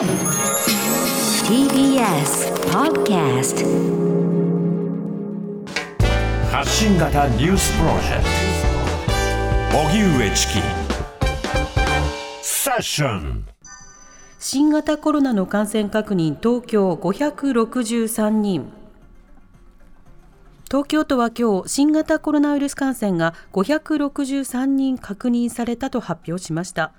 TBS Podcast 発信型ニュースプロジェクト。荻上チキ。セッション。新型コロナの感染確認東京563人。東京都は今日新型コロナウイルス感染が563人確認されたと発表しました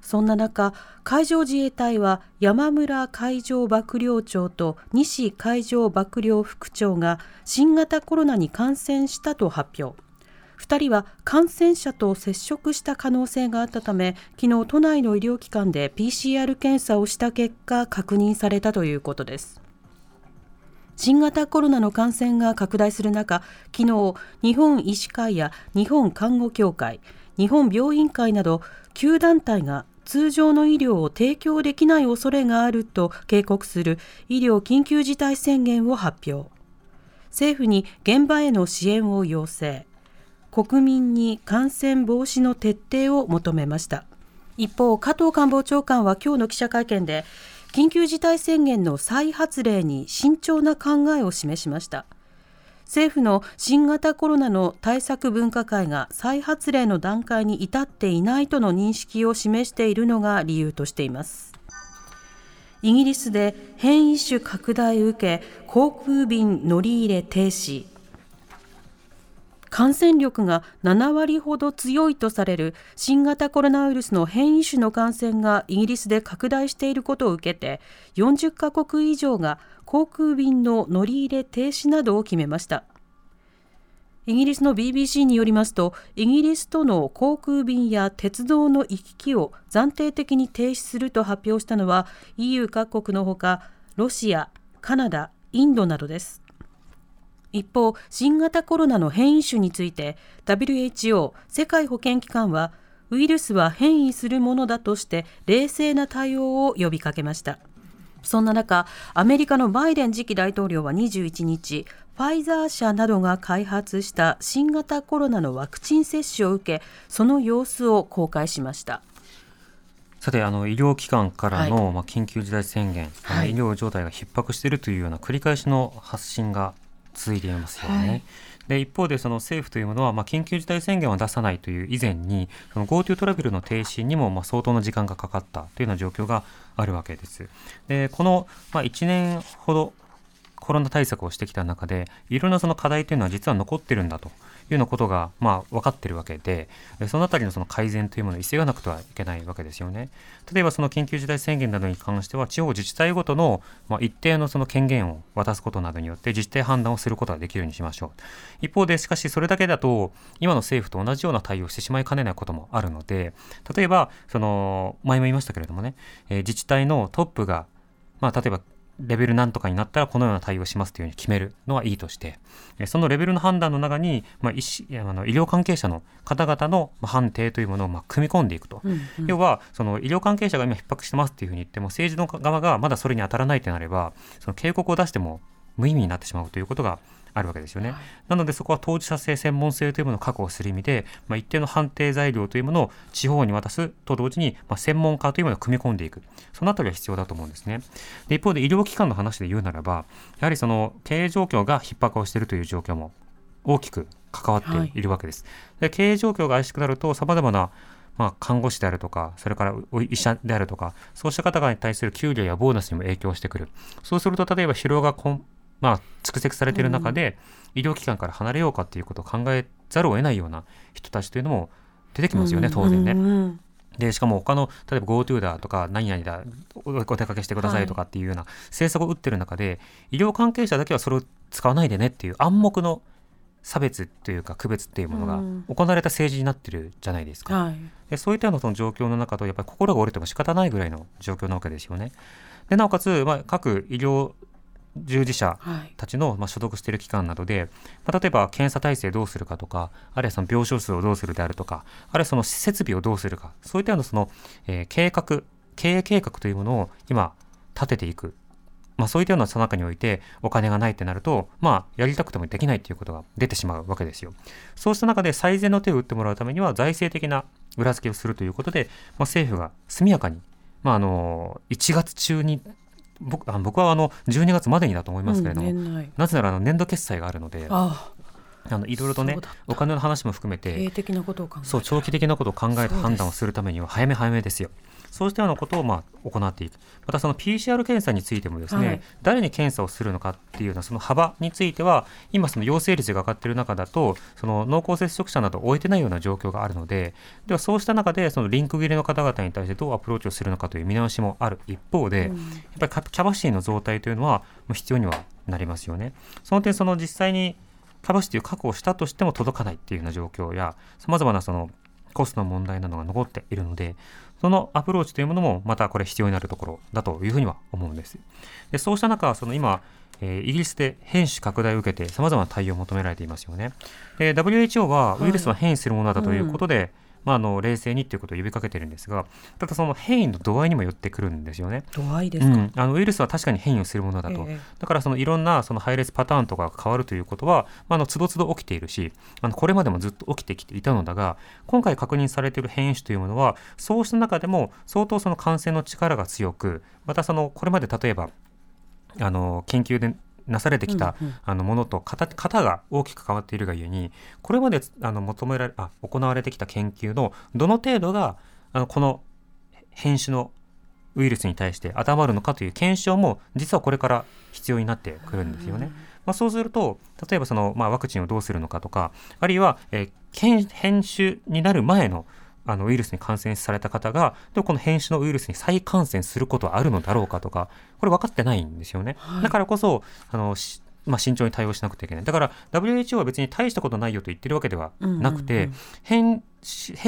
そんな中海上自衛隊は山村海上幕僚長と西海上幕僚副長が新型コロナに感染したと発表。2人は感染者と接触した可能性があったため昨日都内の医療機関で PCR 検査をした結果確認されたということです。新型コロナの感染が拡大する中昨日日本医師会や日本看護協会日本病院会など9団体が通常の医療を提供できない恐れがあると警告する医療緊急事態宣言を発表。政府に現場への支援を要請。国民に感染防止の徹底を求めました。一方加藤官房長官は今日の記者会見で緊急事態宣言の再発令に慎重な考えを示しました。政府の新型コロナの対策分科会が再発令の段階に至っていないとの認識を示しているのが理由としています。イギリスで変異種拡大受け航空便乗り入れ停止。感染力が7割ほど強いとされる新型コロナウイルスの変異種の感染がイギリスで拡大していることを受けて40カ国以上が航空便の乗り入れ停止などを決めました。イギリスの BBC によりますとイギリスとの航空便や鉄道の行き来を暫定的に停止すると発表したのは EU 各国のほかロシア、カナダ、インドなどです。一方、新型コロナの変異種について WHO 世界保健機関はウイルスは変異するものだとして冷静な対応を呼びかけました。そんな中アメリカのバイデン次期大統領は21日ファイザー社などが開発した新型コロナのワクチン接種を受けその様子を公開しました。さてあの医療機関からの、はい、まあ、緊急事態宣言、はい、医療状態が逼迫しているというような繰り返しの発信が続いていますよね。はい、で一方でその政府というものは、まあ、緊急事態宣言を出さないという以前に GoTo トラベルの停止にもまあ相当の時間がかかったというような状況があるわけです。でこの、まあ、1年ほどコロナ対策をしてきた中でいろんなその課題というのは実は残ってるんだというようなことが、まあ、分かっているわけで、そのあたりのその改善というものを急がなくてはいけないわけですよね。例えばその緊急事態宣言などに関しては、地方自治体ごとの、まあ、一定のその権限を渡すことなどによって自治体判断をすることができるようにしましょう。一方で、しかしそれだけだと、今の政府と同じような対応をしてしまいかねないこともあるので、例えば、その、前も言いましたけれどもね、えー、自治体のトップが、まあ、例えばレベルなんとかになったらこのような対応しますというふうに決めるのはいいとして、そのレベルの判断の中に、まあ、医師あの医療関係者の方々の判定というものをまあ組み込んでいくと、うんうん、要はその医療関係者が今逼迫してますっていうふうに言っても政治の側がまだそれに当たらないとなればその警告を出しても無意味になってしまうということがあるわけですよね。はい、なのでそこは当事者性、専門性というものを確保する意味で、まあ、一定の判定材料というものを地方に渡すと同時に、まあ、専門家というものを組み込んでいく。そのあたりは必要だと思うんですね。で一方で医療機関の話で言うならば、やはりその経営状況が逼迫をしているという状況も大きく関わっているわけです。はい、で経営状況が怪しくなると、様々なまあ、看護師であるとか、それから医者であるとか、そうした方々に対する給料やボーナスにも影響してくる。そうすると、例えば疲労がまあ、蓄積されている中で、医療機関から離れようかということを考えざるを得ないような人たちというのも出てきますよね、当然ね。でしかも他の例えば GoTo だとか何々だお出かけしてくださいとかっていうような政策を打ってる中で、医療関係者だけはそれを使わないでねっていう暗黙の差別というか区別っていうものが行われた政治になってるじゃないですか、でそういったようなその状況の中とやっぱり心が折れても仕方ないぐらいの状況なわけですよね。でなおかつ、まあ、各医療従事者たちの、まあ、所属している機関などで、まあ、例えば検査体制どうするかとか、あるいはその病床数をどうするであるとか、あるいはその設備をどうするか、そういったようなその、えー、計画、経営計画というものを今立てていく。まあ、そういったようなさなかにおいてお金がないってなると、まあ、やりたくてもできないということが出てしまうわけですよ。そうした中で最善の手を打ってもらうためには財政的な裏付けをするということで、まあ、政府が速やかにまあ、あの1月中に僕あの僕はあの12月までにだと思いますけれども、うんなぜならあの年度決済があるのでああのいろいろとねお金の話も含めあて経営的なことを考えたそう長期的なことを考えて判断をするためには早め早めですよ。そうしたようなことをまあ行っていく。またその PCR 検査についてもですね、はい誰に検査をするのかっていうようなその幅については、今その陽性率が上がっている中だと、その濃厚接触者などを終えてないような状況があるので、ではそうした中でそのリンク切れの方々に対してどうアプローチをするのかという見直しもある一方で、うんやっぱりキャパシティの増大というのは必要にはなりますよね。その点、その実際にキャパシティを確保したとしても届かないっていうような状況や、さまざまなそのコストの問題などが残っているので、そのアプローチというものもまたこれ必要になるところだというふうには思うんです。でそうした中、その今、えーイギリスで変種拡大を受けてさまざまな対応を求められていますよね。で WHO ははいウイルスは変異するものだということで、まあ、あの冷静にということを呼びかけてるんですが、ただその変異の度合いにもよってくるんですよね。度合いでうすか、ん、あのウイルスは確かに変異をするものだと、ええ。だからそのいろんなその配列パターンとかが変わるということは、まあ、あの都度都度起きているしあのこれまでもずっと起きてきていたのだが今回確認されている変異種というものはそうした中でも相当その感染の力が強くまたそのこれまで例えばあの研究でなされてきた、うんうんあのものと型型が大きく変わっているがゆえにこれまであの求められあ行われてきた研究のどの程度があのこの変種のウイルスに対して当てはまるのかという検証も実はこれから必要になってくるんですよね。まあ、そうすると例えばその、まあ、ワクチンをどうするのかとかあるいは、えー変変種になる前のあのウイルスに感染された方がでもこの変種のウイルスに再感染することはあるのだろうかとかこれ分かってないんですよね。はいだからこそあのしまあ、慎重に対応しなくてはいけない。だから WHO は別に大したことないよと言ってるわけではなくて、変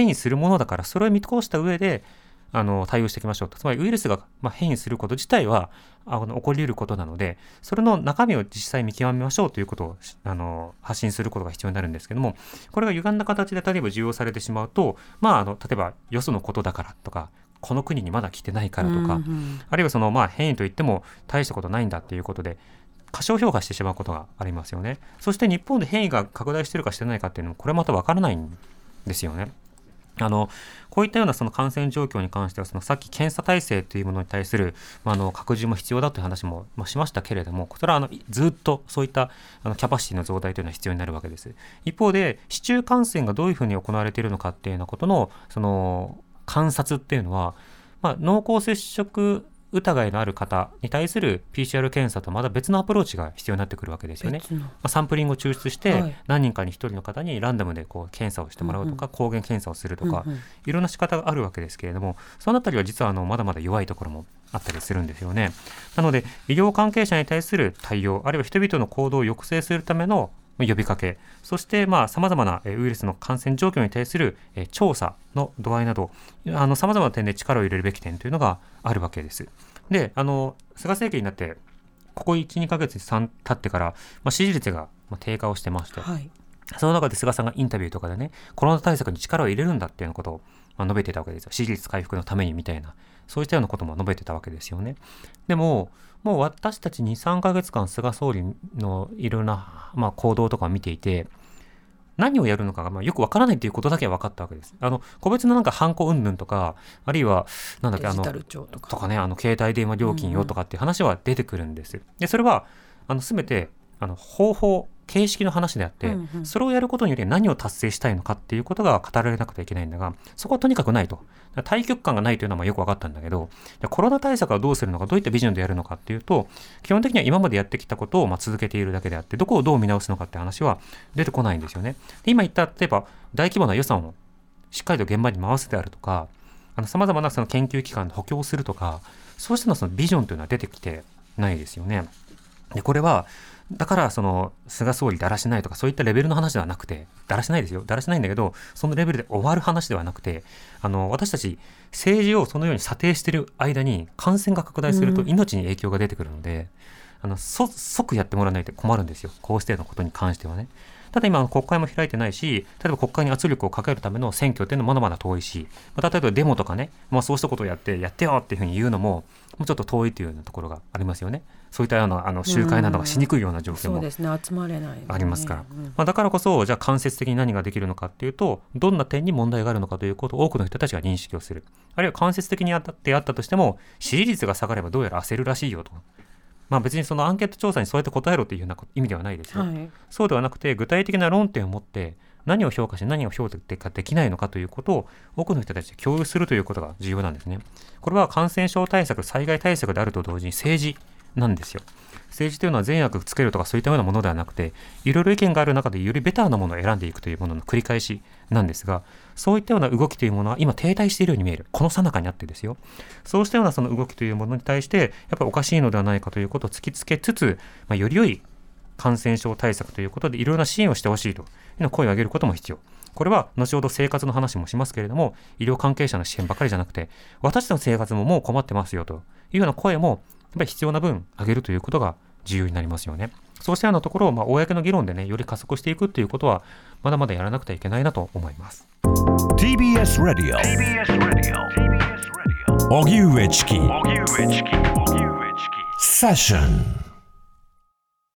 異するものだからそれを見越した上であの対応していきましょうとつまりウイルスが、まあ、変異すること自体はあの起こり得ることなのでそれの中身を実際見極めましょうということをしあの発信することが必要になるんですけどもこれが歪んだ形で例えば受容されてしまうと、まあ、あの例えばよそのことだからとかこの国にまだ来てないからとか、うんうんあるいはそのまあ変異といっても大したことないんだっていうことで過小評価してしまうことがありますよね。そして日本で変異が拡大してるかしてないかっていうのもこれまたわからないんですよね。あのこういったようなその感染状況に関してはそのさっき検査体制というものに対する、まあ、の拡充も必要だという話も、ま、しましたけれどもそれはあのずっとそういったあのキャパシティの増大というのは必要になるわけです。一方で市中感染がどういうふうに行われているのかっていうようなことのその観察っていうのは、まあ、濃厚接触疑いのある方に対する PCR 検査とまた別のアプローチが必要になってくるわけですよね。まあ、サンプリングを抽出して、はい何人かに1人の方にランダムでこう検査をしてもらうとか、抗原検査をするとか、いろんな仕方があるわけですけれどもそのあたりは実はあのまだまだ弱いところもあったりするんですよね。なので医療関係者に対する対応あるいは人々の行動を抑制するための呼びかけそしてさまざ、まなえーウイルスの感染状況に対するえー調査の度合いなどさまざまな点で力を入れるべき点というのがあるわけです。であの菅政権になってここ1、2ヶ月3経ってから、まあ、支持率がまあ低下をしてまして、はいその中で菅さんがインタビューとかでね、コロナ対策に力を入れるんだっていうようなことをまあ述べてたわけですよ。支持率回復のためにみたいな、そういったようなことも述べてたわけですよね。でも、もう私たち2、3ヶ月間、菅総理のいろんな、まあ、行動とかを見ていて、何をやるのかがまあよくわからないということだけは分かったわけです。あの、個別のなんかハンコ云々とか、あるいは、なんだっけ、あのとかとかね、あの携帯電話料金よとかっていう話は出てくるんです。で、それは、あの、すべて、あの、方法、形式の話であって、うんうんそれをやることによって何を達成したいのかっていうことが語られなくてはいけないんだが、そこはとにかくないと。対極感がないというのはまあよく分かったんだけど、でコロナ対策はどうするのか、どういったビジョンでやるのかっていうと、基本的には今までやってきたことをまあ続けているだけであって、どこをどう見直すのかって話は出てこないんですよね。で今言った、例えば大規模な予算をしっかりと現場に回すであるとか、さまざまなその研究機関で補強をするとか、そうしたのそのビジョンというのは出てきてないですよね。で、これは、だから、その、菅総理だらしないとか、そういったレベルの話ではなくて、だらしないですよ。だらしないんだけど、そのレベルで終わる話ではなくて、あの、私たち、政治をそのように査定している間に、感染が拡大するとうん命に影響が出てくるので、あの、そ即やってもらわないと困るんですよ。こうしてのことに関してはね。ただ今国会も開いてないし例えば国会に圧力をかけるための選挙っていうのもまだまだ遠いし、まあ、例えばデモとかね、まあ、そうしたことをやってやってよっていうふうに言うのももうちょっと遠いというようなところがありますよね。そういったようなあの集会などがしにくいような状況もありますから、まあ、だからこそじゃあ間接的に何ができるのかっていうとどんな点に問題があるのかということを多くの人たちが認識をするあるいは間接的にあったってあったとしても支持率が下がればどうやら焦るらしいよと。まあ、別にそのアンケート調査にそうやって答えろというような意味ではないですよ、はい、そうではなくて具体的な論点を持って何を評価し何を評価できないのかということを多くの人たちで共有するということが重要なんですね。これは感染症対策、災害対策であると同時に政治なんですよ。政治というのは善悪つけるとかそういったようなものではなくて、いろいろ意見がある中でよりベターなものを選んでいくというものの繰り返しなんですが、そういったような動きというものは今停滞しているように見える。この最中にあってですよ。そうしたようなその動きというものに対して、やっぱりおかしいのではないかということを突きつけつつ、まあ、より良い感染症対策ということでいろいろな支援をしてほしいというの声を上げることも必要。これは後ほど生活の話もしますけれども、医療関係者の支援ばかりじゃなくて、私たちの生活ももう困ってますよというような声もぱり必要な分上げるということが重要になりますよね。そうしたようなところを、まあ、公の議論でね、より加速していくということは、まだまだやらなくてはいけないなと思います。TBS Radio 荻上チキセッション